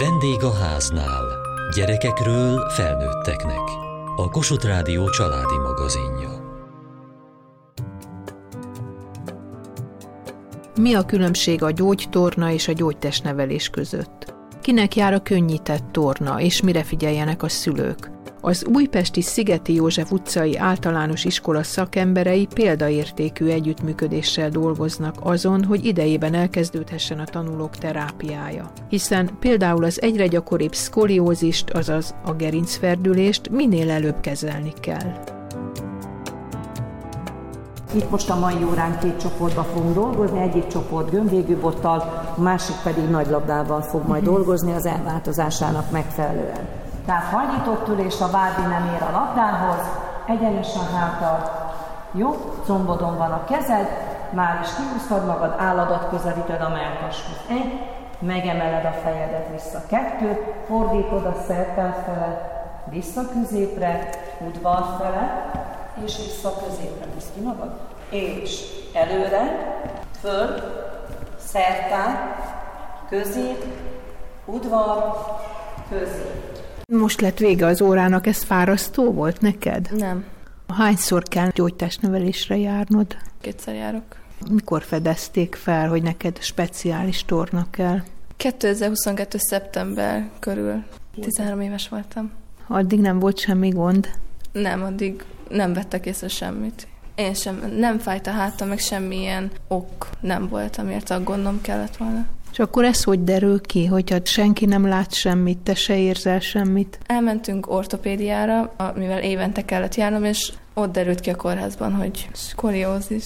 Vendég a háznál. Gyerekekről felnőtteknek. A Kossuth Rádió családi magazinja. Mi a különbség a gyógytorna és a gyógytestnevelés között? Kinek jár a könnyített torna, és mire figyeljenek a szülők? Az újpesti Szigeti József utcai általános iskola szakemberei példaértékű együttműködéssel dolgoznak azon, hogy idejében elkezdődhessen a tanulók terápiája. Hiszen például az egyre gyakoribb szkoliózist, azaz a gerincferdülést minél előbb kezelni kell. Itt most a mai órán két csoportba fogunk dolgozni, egyik csoport gömbvégű bottal, a másik pedig nagy labdával fog majd dolgozni az elváltozásának megfelelően. Tehát hajlított ülés, a vádli nem ér a labdához, egyenesen háttal, jó, combodon van a kezed, már is kihúztad magad, álladat közelíted a melkashoz. Egy, megemeled a fejedet vissza. Kettő, fordítod a szertelt fele, vissza középre, udvar fele, és vissza középre. Húzd ki magad. És előre, föl, szertál, közép, udvar, közép. Most lett vége az órának, ez fárasztó volt neked? Nem. Hányszor kell gyógytestnevelésre járnod? Kétszer járok. Mikor fedezték fel, hogy neked speciális torna kell? 2022. szeptember körül. 13 éves voltam. Addig nem volt semmi gond? Nem, addig nem vettek észre semmit. Én sem, nem fájt a hátam, meg semmilyen ok nem volt, amiért aggondom kellett volna. És akkor ez hogy derül ki, hogyha senki nem lát semmit, te se érzel semmit? Elmentünk ortopédiára, mivel évente kellett járnom, és ott derült ki a kórházban, hogy skoliózis.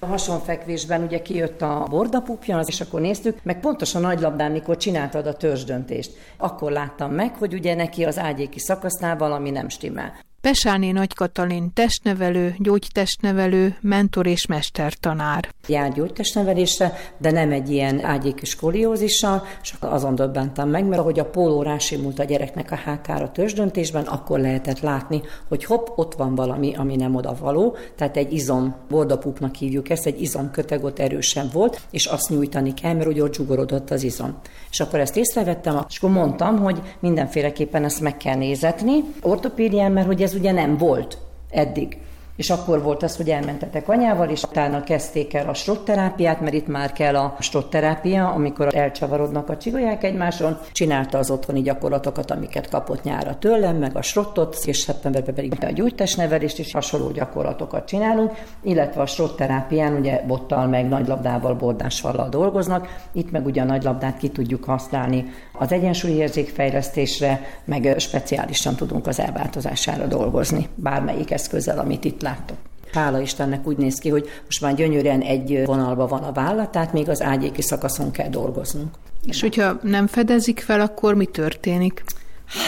A hasonfekvésben ugye kijött a bordapupja, és akkor néztük, meg pontosan a nagylabdán, mikor csináltad a törzsdöntést. Akkor láttam meg, hogy ugye neki az ágyéki szakasznál valami nem stimmel. Pesáné Nagy Katalin testnevelő, gyógytestnevelő, mentor és mestertanár. Jár gyógytestnevelésre, de nem egy ilyen ágyéki skoliózissal, és azon döbbentem meg, mert ahogy a póló rásimult a gyereknek a hátára törzsdöntésben, akkor lehetett látni, hogy hopp, ott van valami, ami nem oda való, tehát egy izom, bordapupnak hívjuk ezt, egy izomköteg ott erősen volt, és azt nyújtani kell, mert úgy ott zsugorodott az izom. És akkor ezt észrevettem, és akkor mondtam, hogy mindenféleképpen ezt meg kell nézetni. Ortopédián, mert hogy ez ugye nem volt eddig. És akkor volt az, hogy elmentetek anyával, és utána kezdték el a strotterápiát, mert itt már kell a strotterápia, amikor elcsavarodnak a csigolyák egymáson. Csinálta az otthoni gyakorlatokat, amiket kapott nyára tőlem, meg a strottot, és szeptemberben pedig a gyújtásnevelést is hasonló gyakorlatokat csinálunk, illetve a strotterápián ugye bottal, meg nagylabdával, bordásfallal dolgoznak. Itt meg ugye a nagylabdát ki tudjuk használni az egyensúlyérzékfejlesztésre, meg speciálisan tudunk az elváltozására dolgozni, bármelyik eszközzel, amit itt láttok. Hála Istennek úgy néz ki, hogy most már gyönyörűen egy vonalba van a válla, tehát még az ágyéki szakaszon kell dolgoznunk. És hogyha nem fedezik fel, akkor mi történik?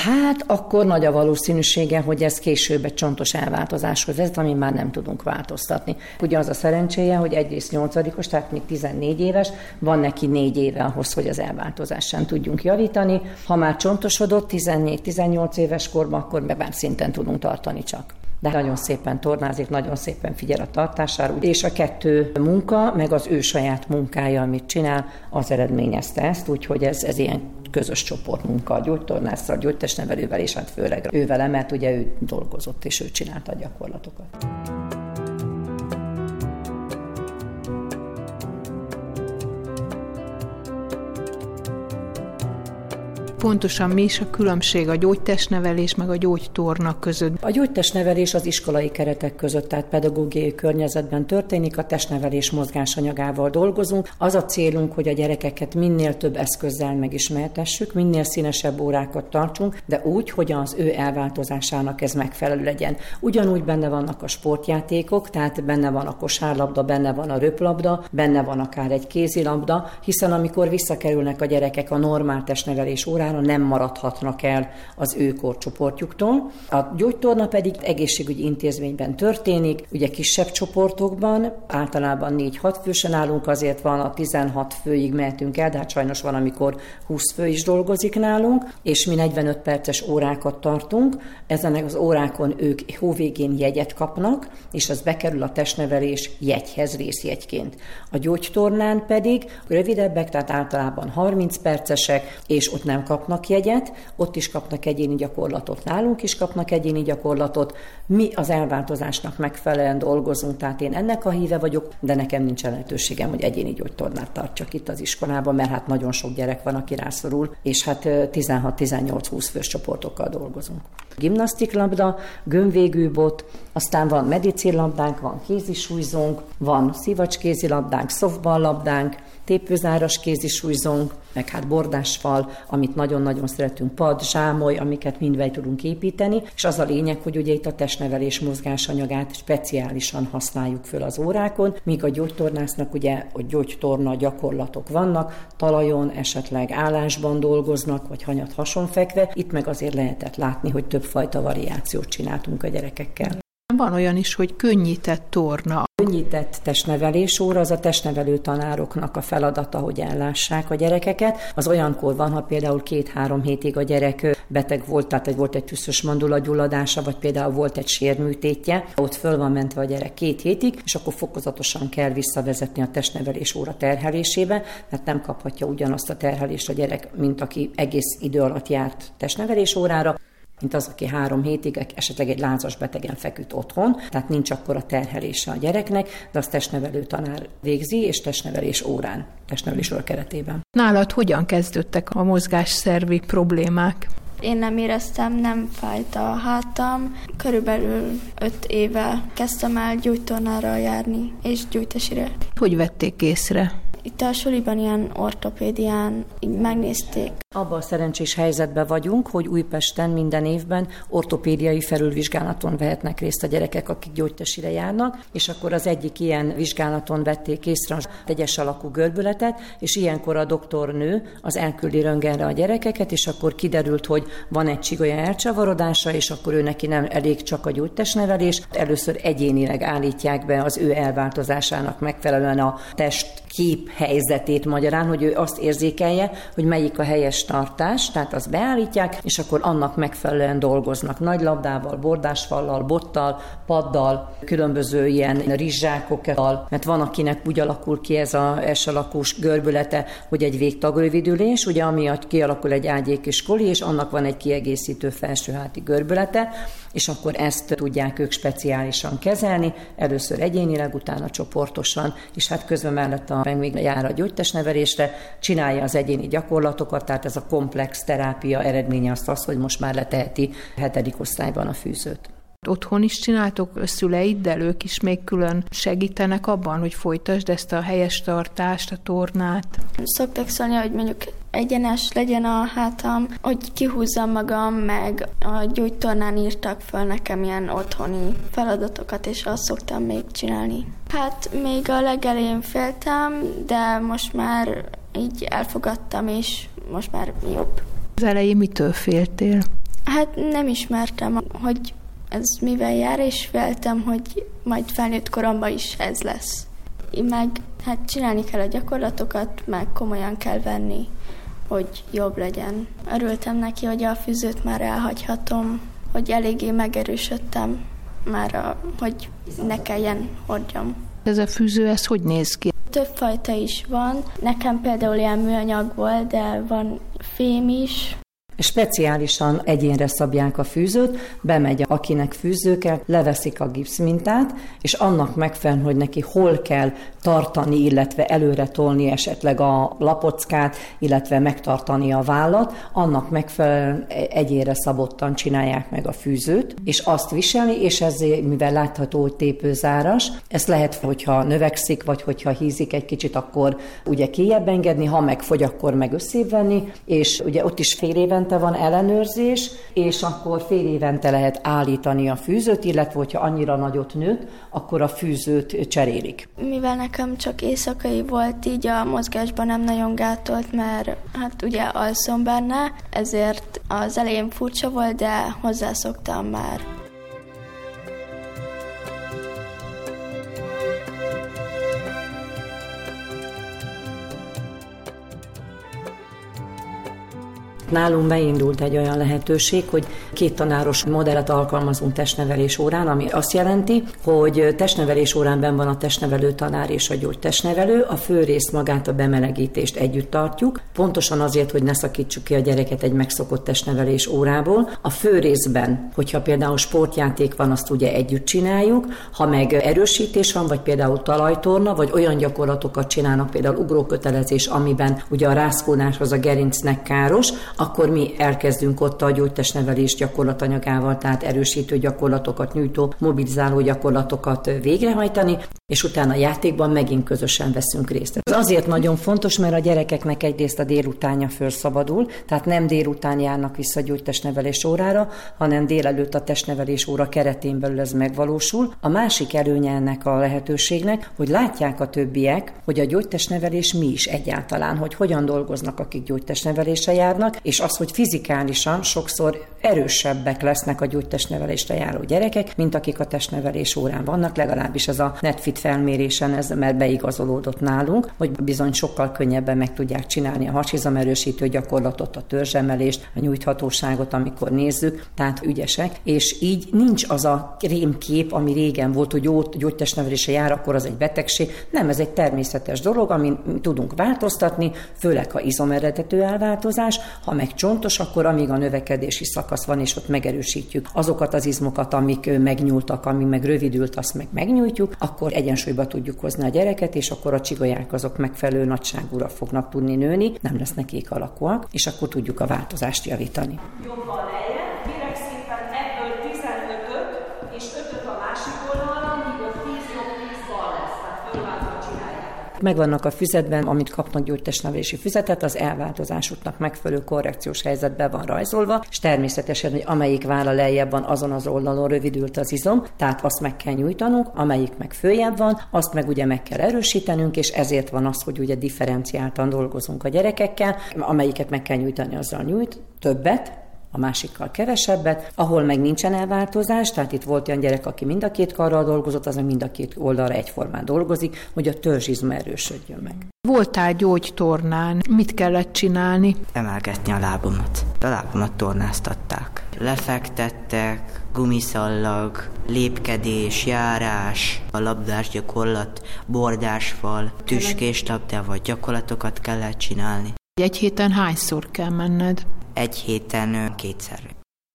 Hát akkor nagy a valószínűsége, hogy ez később egy csontos elváltozáshoz vezet, ami már nem tudunk változtatni. Ugye az a szerencséje, hogy egyrészt nyolcadikos, tehát még 14 éves, van neki négy éve ahhoz, hogy az elváltozást tudjunk javítani. Ha már csontosodott 14-18 éves korban, akkor meg már szinten tudunk tartani csak de nagyon szépen tornázik, nagyon szépen figyel a tartására, és a kettő munka, meg az ő saját munkája, amit csinál, az eredményezte ezt, úgyhogy ez, ez ilyen közös csoportmunka a gyógytornásszal, a gyógytestnevelővel, és hát főleg ő vele, mert ugye ő dolgozott, és ő csinálta a gyakorlatokat. Pontosan mi is a különbség a gyógytestnevelés meg a gyógytorna között? A gyógytestnevelés az iskolai keretek között, tehát pedagógiai környezetben történik, a testnevelés mozgásanyagával dolgozunk. Az a célunk, hogy a gyerekeket minél több eszközzel megismertessük, minél színesebb órákat tartsunk, de úgy, hogy az ő elváltozásának ez megfelelő legyen. Ugyanúgy benne vannak a sportjátékok, tehát benne van a kosárlabda, benne van a röplabda, benne van akár egy kézilabda, hiszen amikor visszakerülnek a gyerekek a normál testnevelés órára, órára nem maradhatnak el az ő korcsoportjuktól. A gyógytorna pedig egészségügyi intézményben történik, ugye kisebb csoportokban, általában 4-6 fősen állunk, azért van a 16 főig mehetünk el, de hát sajnos van, amikor 20 fő is dolgozik nálunk, és mi 45 perces órákat tartunk. Ezen az órákon ők hóvégén jegyet kapnak, és az bekerül a testnevelés jegyhez részjegyként. A gyógytornán pedig rövidebbek, tehát általában 30 percesek, és ott nem kap kapnak jegyet, ott is kapnak egyéni gyakorlatot, nálunk is kapnak egyéni gyakorlatot. Mi az elváltozásnak megfelelően dolgozunk, tehát én ennek a híve vagyok, de nekem nincs lehetőségem, hogy egyéni gyógytornát tartsak itt az iskolában, mert hát nagyon sok gyerek van, aki rászorul, és hát 16-18-20 fős csoportokkal dolgozunk. Gimnasztiklabda, gömbvégű bot, aztán van medicinlabdánk, van kézisújzónk, van szivacskézilabdánk, szoftballlabdánk, tépőzáras kézisújzónk, meg hát bordásfal, amit nagyon-nagyon szeretünk, pad, zsámoly, amiket mindvej tudunk építeni, és az a lényeg, hogy ugye itt a testnevelés mozgásanyagát speciálisan használjuk föl az órákon, míg a gyógytornásznak ugye a gyógytorna gyakorlatok vannak, talajon, esetleg állásban dolgoznak, vagy hanyat hasonfekve, itt meg azért lehetett látni, hogy többfajta variációt csináltunk a gyerekekkel. Van olyan is, hogy könnyített torna. Könnyített testnevelés óra az a testnevelő tanároknak a feladata, hogy ellássák a gyerekeket. Az olyankor van, ha például két-három hétig a gyerek beteg volt, tehát volt egy tüszös mandulagyulladása, vagy például volt egy sérműtétje, ott föl van mentve a gyerek két hétig, és akkor fokozatosan kell visszavezetni a testnevelés óra terhelésébe, mert nem kaphatja ugyanazt a terhelést a gyerek, mint aki egész idő alatt járt testnevelés órára mint az, aki három hétig esetleg egy lázas betegen feküdt otthon, tehát nincs akkor a terhelése a gyereknek, de azt testnevelő tanár végzi, és testnevelés órán, testnevelés óra keretében. Nálad hogyan kezdődtek a mozgásszervi problémák? Én nem éreztem, nem fájt a hátam. Körülbelül öt éve kezdtem el gyújtornára járni, és gyújtesire. Hogy vették észre? Itt a suliban ilyen ortopédián így megnézték. Abban a szerencsés helyzetben vagyunk, hogy Újpesten minden évben ortopédiai felülvizsgálaton vehetnek részt a gyerekek, akik gyógytesire járnak, és akkor az egyik ilyen vizsgálaton vették észre a tegyes alakú görbületet, és ilyenkor a doktornő az elküldi röngenre a gyerekeket, és akkor kiderült, hogy van egy csigolya elcsavarodása, és akkor ő neki nem elég csak a gyógytestnevelés. Először egyénileg állítják be az ő elváltozásának megfelelően a test kép helyzetét magyarán, hogy ő azt érzékelje, hogy melyik a helyes tartás, tehát azt beállítják, és akkor annak megfelelően dolgoznak. Nagy labdával, bordásfallal, bottal, paddal, különböző ilyen rizsákokkal, mert van, akinek úgy alakul ki ez a S alakús görbülete, hogy egy végtagrövidülés, ugye amiatt kialakul egy ágyék és koli, és annak van egy kiegészítő felsőháti görbülete, és akkor ezt tudják ők speciálisan kezelni, először egyénileg, utána csoportosan, és hát közben mellett a meg még jár a gyógytestnevelésre, csinálja az egyéni gyakorlatokat, tehát ez a komplex terápia eredménye azt az, hogy most már leteheti hetedik osztályban a fűzőt. Otthon is csináltok szüleiddel, ők is még külön segítenek abban, hogy folytasd ezt a helyes tartást, a tornát? Szoktak szólni, hogy mondjuk egyenes legyen a hátam, hogy kihúzzam magam, meg a gyógytornán írtak föl nekem ilyen otthoni feladatokat, és azt szoktam még csinálni. Hát még a legelején féltem, de most már így elfogadtam, és most már jobb. Az elején mitől féltél? Hát nem ismertem, hogy ez mivel jár, és féltem, hogy majd felnőtt koromban is ez lesz. Én meg hát csinálni kell a gyakorlatokat, meg komolyan kell venni, hogy jobb legyen. Örültem neki, hogy a fűzőt már elhagyhatom, hogy eléggé megerősödtem már, a, hogy ne kelljen hordjam. Ez a fűző, ez hogy néz ki? Több fajta is van. Nekem például ilyen műanyag volt, de van fém is, Speciálisan egyénre szabják a fűzőt, bemegy akinek fűző kell, leveszik a gipszmintát, és annak megfelelően, hogy neki hol kell tartani, illetve előre tolni esetleg a lapockát, illetve megtartani a vállat, annak megfelelően egyére szabottan csinálják meg a fűzőt, és azt viseli, és ezért, mivel látható, hogy tépőzáras, ezt lehet, hogyha növekszik, vagy hogyha hízik egy kicsit, akkor ugye kijebb engedni, ha megfogy, akkor meg összévenni, és ugye ott is fél éven évente van ellenőrzés, és akkor fél évente lehet állítani a fűzőt, illetve hogyha annyira nagyot nőtt, akkor a fűzőt cserélik. Mivel nekem csak éjszakai volt, így a mozgásban nem nagyon gátolt, mert hát ugye alszom benne, ezért az elején furcsa volt, de hozzászoktam már. Nálunk beindult egy olyan lehetőség, hogy két tanáros modellet alkalmazunk testnevelés órán, ami azt jelenti, hogy testnevelés órán ben van a testnevelő tanár és a gyógytestnevelő, a fő rész magát a bemelegítést együtt tartjuk, pontosan azért, hogy ne szakítsuk ki a gyereket egy megszokott testnevelés órából. A fő részben, hogyha például sportjáték van, azt ugye együtt csináljuk, ha meg erősítés van, vagy például talajtorna, vagy olyan gyakorlatokat csinálnak, például ugrókötelezés, amiben ugye a rászkódás az a gerincnek káros, akkor mi elkezdünk ott a gyógytestnevelés gyakorlatanyagával, tehát erősítő gyakorlatokat, nyújtó, mobilizáló gyakorlatokat végrehajtani, és utána a játékban megint közösen veszünk részt. Ez azért nagyon fontos, mert a gyerekeknek egyrészt a délutánja fölszabadul, tehát nem délután járnak vissza gyógytestnevelés órára, hanem délelőtt a testnevelés óra keretén belül ez megvalósul. A másik előnye ennek a lehetőségnek, hogy látják a többiek, hogy a gyógytestnevelés mi is egyáltalán, hogy hogyan dolgoznak, akik gyógytestnevelésre járnak, és az, hogy fizikálisan sokszor erősebbek lesznek a gyógytestnevelésre járó gyerekek, mint akik a testnevelés órán vannak, legalábbis ez a Netfit felmérésen ez mert beigazolódott nálunk, hogy bizony sokkal könnyebben meg tudják csinálni a hasizamerősítő gyakorlatot, a törzsemelést, a nyújthatóságot, amikor nézzük, tehát ügyesek, és így nincs az a rémkép, ami régen volt, hogy jó gyógytestnevelése jár, akkor az egy betegség. Nem, ez egy természetes dolog, amin tudunk változtatni, főleg ha izomeredető elváltozás, ha meg csontos, akkor amíg a növekedési szakasz van, és ott megerősítjük azokat az izmokat, amik megnyúltak, ami meg rövidült, azt meg megnyújtjuk, akkor egyensúlyba tudjuk hozni a gyereket, és akkor a csigolyák azok megfelelő nagyságúra fognak tudni nőni, nem lesznek kék alakúak, és akkor tudjuk a változást javítani. Jobban Megvannak a füzetben, amit kapnak gyógytestnevelési füzetet, az elváltozásuknak megfelelő korrekciós helyzetben van rajzolva, és természetesen, hogy amelyik vála lejjebb van, azon az oldalon rövidült az izom, tehát azt meg kell nyújtanunk, amelyik meg följebb van, azt meg ugye meg kell erősítenünk, és ezért van az, hogy ugye differenciáltan dolgozunk a gyerekekkel, amelyiket meg kell nyújtani, azzal nyújt többet, a másikkal kevesebbet, ahol meg nincsen elváltozás, tehát itt volt olyan gyerek, aki mind a két karral dolgozott, az mind a két oldalra egyformán dolgozik, hogy a törzsizma erősödjön meg. Voltál gyógytornán, mit kellett csinálni? Emelgetni a lábomat. A lábomat tornáztatták. Lefektettek, gumiszallag, lépkedés, járás, a labdás gyakorlat, bordásfal, tüskés labdával gyakorlatokat kellett csinálni. Egy héten hányszor kell menned? egy héten kétszer.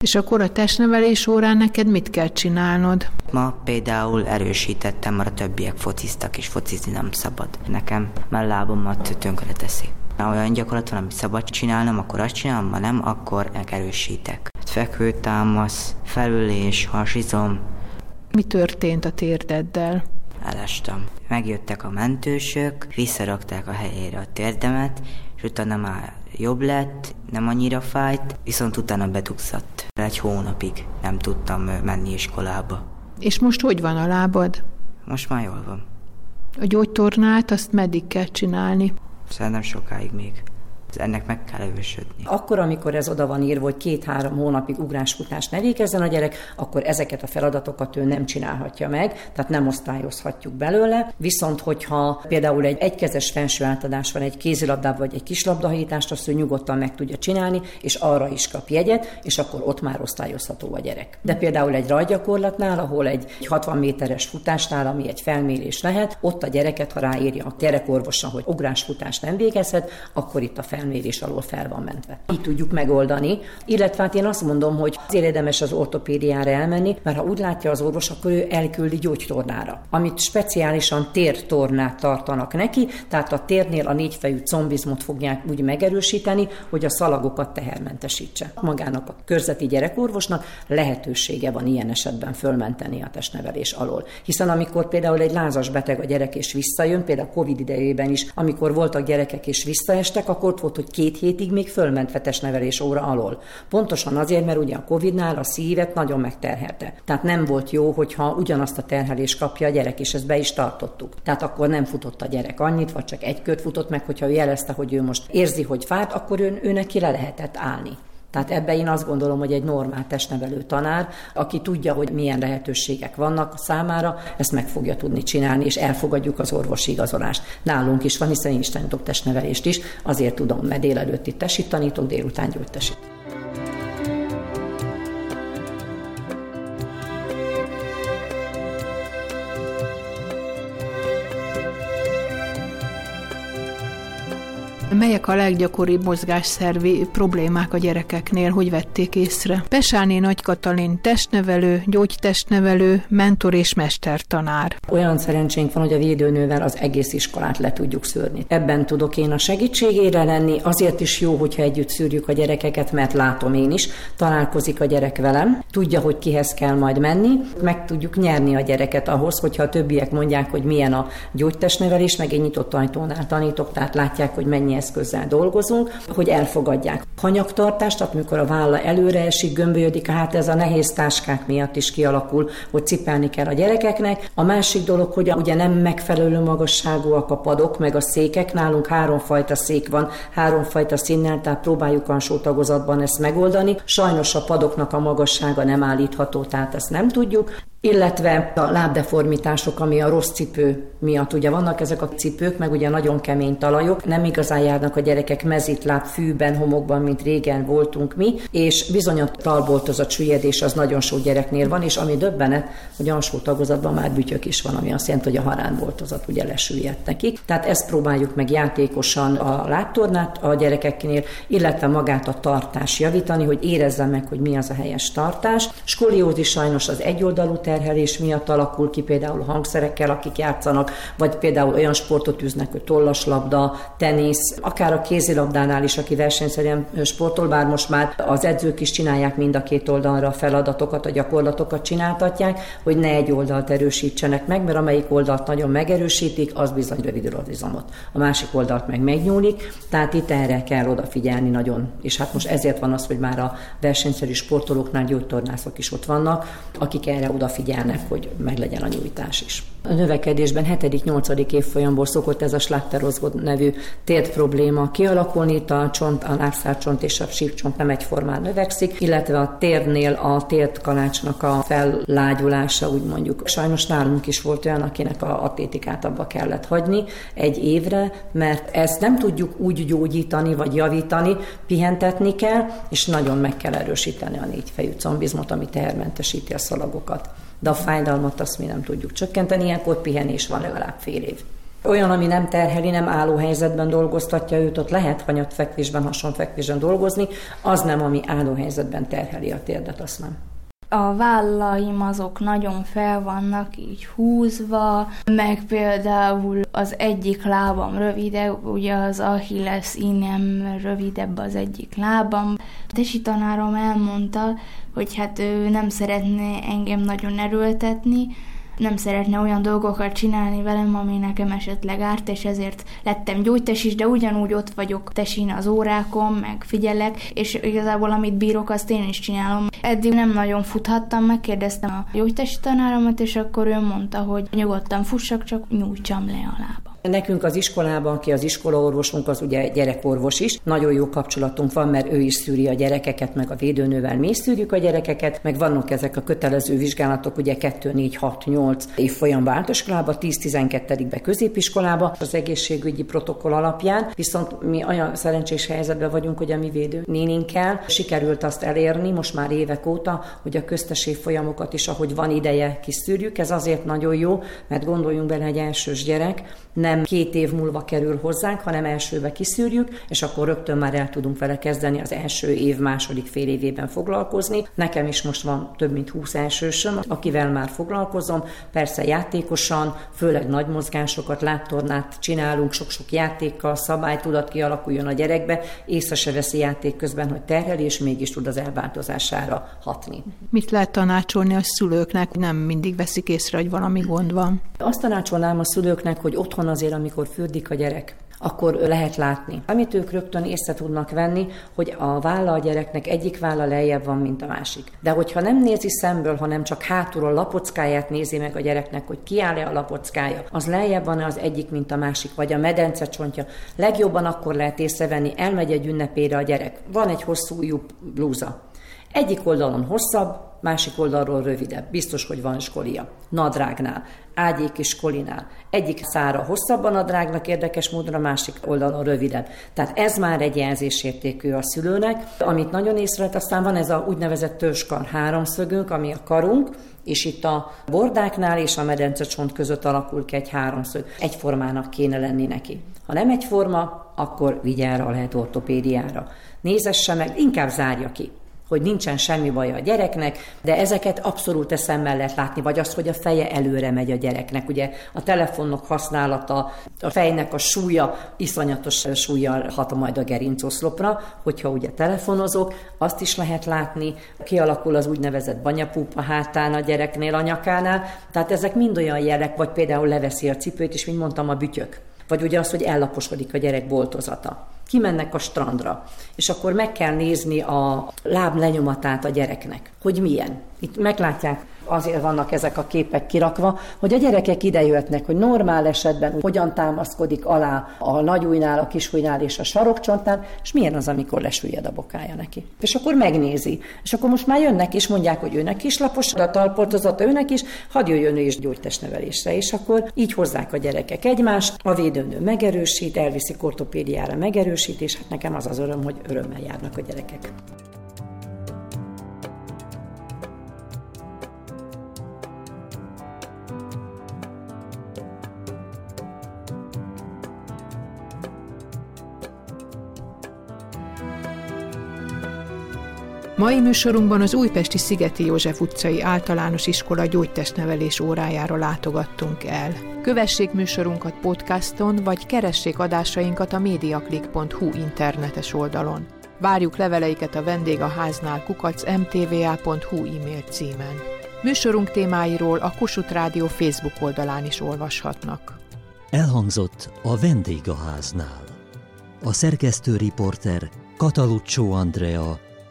És akkor a testnevelés órán neked mit kell csinálnod? Ma például erősítettem, mert a többiek fociztak, és focizni nem szabad. Nekem már lábomat tönkre teszi. Ha olyan gyakorlat van, amit szabad csinálnom, akkor azt csinálom, ha nem, akkor erősítek. Fekvőtámasz, felülés, hasizom. Mi történt a térdeddel? Elestem. Megjöttek a mentősök, visszarakták a helyére a térdemet, és utána már jobb lett, nem annyira fájt, viszont utána betugszadt. Egy hónapig nem tudtam menni iskolába. És most hogy van a lábad? Most már jól van. A gyógytornát azt meddig kell csinálni? Szerintem sokáig még ennek meg kell erősödni. Akkor, amikor ez oda van írva, hogy két-három hónapig ugrásfutás ne végezzen a gyerek, akkor ezeket a feladatokat ő nem csinálhatja meg, tehát nem osztályozhatjuk belőle. Viszont, hogyha például egy egykezes fenső átadás van egy kézilabdában vagy egy kislabdahajítást, azt ő nyugodtan meg tudja csinálni, és arra is kap jegyet, és akkor ott már osztályozható a gyerek. De például egy rajgyakorlatnál, ahol egy 60 méteres futásnál, ami egy felmérés lehet, ott a gyereket, ha ráírja a gyerekorvosa, hogy ugrásfutás nem végezhet, akkor itt a fel felmérés alól fel van mentve. Így tudjuk megoldani, illetve hát én azt mondom, hogy az érdemes az ortopédiára elmenni, mert ha úgy látja az orvos, akkor ő elküldi gyógytornára, amit speciálisan tértornát tartanak neki, tehát a térnél a négyfejű combizmot fogják úgy megerősíteni, hogy a szalagokat tehermentesítse. Magának a körzeti gyerekorvosnak lehetősége van ilyen esetben fölmenteni a testnevelés alól. Hiszen amikor például egy lázas beteg a gyerek és visszajön, például a Covid idejében is, amikor voltak gyerekek és visszaestek, akkor ott volt volt, hogy két hétig még fölment nevelés óra alól. Pontosan azért, mert ugye a Covid-nál a szívet nagyon megterhelte. Tehát nem volt jó, hogyha ugyanazt a terhelést kapja a gyerek, és ezt be is tartottuk. Tehát akkor nem futott a gyerek annyit, vagy csak egy kört futott meg, hogyha ő jelezte, hogy ő most érzi, hogy fájt, akkor ő, ő neki le lehetett állni. Tehát ebbe én azt gondolom, hogy egy normál testnevelő tanár, aki tudja, hogy milyen lehetőségek vannak számára, ezt meg fogja tudni csinálni, és elfogadjuk az orvosi igazolást. Nálunk is van, hiszen én is tanítok testnevelést is, azért tudom, mert délelőtt itt tesít tanítok, délután gyógytesít. Melyek a leggyakoribb mozgásszervi problémák a gyerekeknél, hogy vették észre? Pesáné Nagy Katalin testnevelő, gyógytestnevelő, mentor és mestertanár. Olyan szerencsénk van, hogy a védőnővel az egész iskolát le tudjuk szűrni. Ebben tudok én a segítségére lenni, azért is jó, hogyha együtt szűrjük a gyerekeket, mert látom én is, találkozik a gyerek velem, tudja, hogy kihez kell majd menni, meg tudjuk nyerni a gyereket ahhoz, hogyha a többiek mondják, hogy milyen a gyógytestnevelés, meg egy nyitott ajtónál tanítok, tehát látják, hogy mennyi eszközzel dolgozunk, hogy elfogadják. Hanyagtartást, tehát amikor a válla előre esik, gömbölyödik, hát ez a nehéz táskák miatt is kialakul, hogy cipelni kell a gyerekeknek. A másik dolog, hogy ugye nem megfelelő magasságúak a padok, meg a székek. Nálunk háromfajta szék van, háromfajta színnel, tehát próbáljuk a tagozatban ezt megoldani. Sajnos a padoknak a magassága nem állítható, tehát ezt nem tudjuk illetve a lábdeformitások, ami a rossz cipő miatt ugye vannak ezek a cipők, meg ugye nagyon kemény talajok, nem igazán járnak a gyerekek mezitláb fűben, homokban, mint régen voltunk mi, és bizony a talboltozat süllyedés az nagyon sok gyereknél van, és ami döbbenet, hogy alsó tagozatban már bütyök is van, ami azt jelenti, hogy a haránboltozat ugye lesüllyedt nekik. Tehát ezt próbáljuk meg játékosan a lábtornát a gyerekeknél, illetve magát a tartás javítani, hogy érezze meg, hogy mi az a helyes tartás. Skoliózis sajnos az egyoldalú terhelés miatt alakul ki, például hangszerekkel, akik játszanak, vagy például olyan sportot üznek, hogy tollaslabda, tenisz, akár a kézilabdánál is, aki versenyszerűen sportol, bár most már az edzők is csinálják mind a két oldalra a feladatokat, a gyakorlatokat csináltatják, hogy ne egy oldalt erősítsenek meg, mert amelyik oldalt nagyon megerősítik, az bizony rövidül az izomot. A másik oldalt meg megnyúlik, tehát itt erre kell odafigyelni nagyon. És hát most ezért van az, hogy már a versenyszerű sportolóknál gyógytornászok is ott vannak, akik erre odafigyelnek figyelnek, hogy meglegyen a nyújtás is. A növekedésben 7.-8. évfolyamból szokott ez a slátterozgod nevű tért probléma kialakulni, itt a csont, a lábszárcsont és a sípcsont nem egyformán növekszik, illetve a térnél a tért kalácsnak a fellágyulása, úgy mondjuk. Sajnos nálunk is volt olyan, akinek a atlétikát abba kellett hagyni egy évre, mert ezt nem tudjuk úgy gyógyítani vagy javítani, pihentetni kell, és nagyon meg kell erősíteni a négyfejű combizmot, ami tehermentesíti a szalagokat de a fájdalmat azt mi nem tudjuk csökkenteni, ilyenkor pihenés van legalább fél év. Olyan, ami nem terheli, nem álló helyzetben dolgoztatja őt, ott lehet hanyatfekvésben, hasonfekvésben dolgozni, az nem, ami álló helyzetben terheli a térdet, azt nem a vállaim azok nagyon fel vannak így húzva, meg például az egyik lábam rövidebb, ugye az Achilles inem rövidebb az egyik lábam. A tesi tanárom elmondta, hogy hát ő nem szeretne engem nagyon erőltetni, nem szeretne olyan dolgokat csinálni velem, ami nekem esetleg árt, és ezért lettem gyógytes is, de ugyanúgy ott vagyok tesin az órákon, meg figyelek, és igazából amit bírok, azt én is csinálom. Eddig nem nagyon futhattam, megkérdeztem a gyógytesi tanáromat, és akkor ő mondta, hogy nyugodtan fussak, csak nyújtsam le a lába. Nekünk az iskolában, aki az iskolaorvosunk, az ugye gyerekorvos is. Nagyon jó kapcsolatunk van, mert ő is szűri a gyerekeket, meg a védőnővel mi is szűrjük a gyerekeket, meg vannak ezek a kötelező vizsgálatok, ugye 2, 4, 6, 8 év folyam általánosiskolában, 10-12-be középiskolába az egészségügyi protokoll alapján. Viszont mi olyan szerencsés helyzetben vagyunk, hogy a mi védő néninkkel sikerült azt elérni most már évek óta, hogy a köztes folyamokat is, ahogy van ideje, kiszűrjük. Ez azért nagyon jó, mert gondoljunk bele, egy elsős gyerek, nem két év múlva kerül hozzánk, hanem elsőbe kiszűrjük, és akkor rögtön már el tudunk vele kezdeni az első év második fél évében foglalkozni. Nekem is most van több mint 20 elsősöm, akivel már foglalkozom, persze játékosan, főleg nagy mozgásokat, láttornát csinálunk, sok-sok játékkal, szabálytudat kialakuljon a gyerekbe, észre se veszi játék közben, hogy terheli, és mégis tud az elváltozására hatni. Mit lehet tanácsolni a szülőknek? Nem mindig veszik észre, hogy valami gond van. Azt tanácsolnám a szülőknek, hogy otthon azért, amikor fürdik a gyerek, akkor lehet látni. Amit ők rögtön észre tudnak venni, hogy a válla a gyereknek egyik válla lejjebb van, mint a másik. De hogyha nem nézi szemből, hanem csak hátul a lapockáját nézi meg a gyereknek, hogy kiáll-e a lapockája, az lejjebb van az egyik, mint a másik, vagy a medence csontja. Legjobban akkor lehet észrevenni, elmegy egy ünnepére a gyerek. Van egy hosszú ujjú blúza. Egyik oldalon hosszabb, másik oldalról rövidebb. Biztos, hogy van skolia. Nadrágnál, ágyék és kolinál. Egyik szára hosszabban a nadrágnak érdekes módon, a másik oldalon rövidebb. Tehát ez már egy jelzésértékű a szülőnek. Amit nagyon észrevett, aztán van ez a úgynevezett törzskar háromszögünk, ami a karunk, és itt a bordáknál és a medencecsont között alakul ki egy háromszög. Egyformának kéne lenni neki. Ha nem egyforma, akkor vigyára lehet ortopédiára. Nézesse meg, inkább zárja ki hogy nincsen semmi baj a gyereknek, de ezeket abszolút eszemmel lehet látni, vagy az, hogy a feje előre megy a gyereknek. Ugye a telefonok használata, a fejnek a súlya, iszonyatos súlyjal hat majd a gerincoszlopra, hogyha ugye telefonozok, azt is lehet látni, kialakul az úgynevezett banyapúp a hátán a gyereknél, a nyakánál, tehát ezek mind olyan jelek, vagy például leveszi a cipőt, és mint mondtam, a bütyök. Vagy ugye az, hogy ellaposodik a gyerek boltozata kimennek a strandra, és akkor meg kell nézni a láb lenyomatát a gyereknek, hogy milyen. Itt meglátják azért vannak ezek a képek kirakva, hogy a gyerekek idejöhetnek, hogy normál esetben hogyan támaszkodik alá a nagyújnál, a kisújnál és a sarokcsontnál, és milyen az, amikor lesüllyed a bokája neki. És akkor megnézi. És akkor most már jönnek és mondják, hogy őnek is lapos a talpoltozata, őnek is, hadd jöjjön ő is gyógytestnevelésre. És akkor így hozzák a gyerekek egymást, a védőnő megerősít, elviszik ortopédiára megerősít, és hát nekem az az öröm, hogy örömmel járnak a gyerekek. Mai műsorunkban az újpesti Szigeti József utcai általános iskola gyógytestnevelés órájára látogattunk el. Kövessék műsorunkat podcaston, vagy keressék adásainkat a mediaclick.hu internetes oldalon. Várjuk leveleiket a vendégháznál kukac mtva.hu e-mail címen. Műsorunk témáiról a Kossuth Rádió Facebook oldalán is olvashatnak. Elhangzott a vendégháznál. A szerkesztő riporter Kataluccio Andrea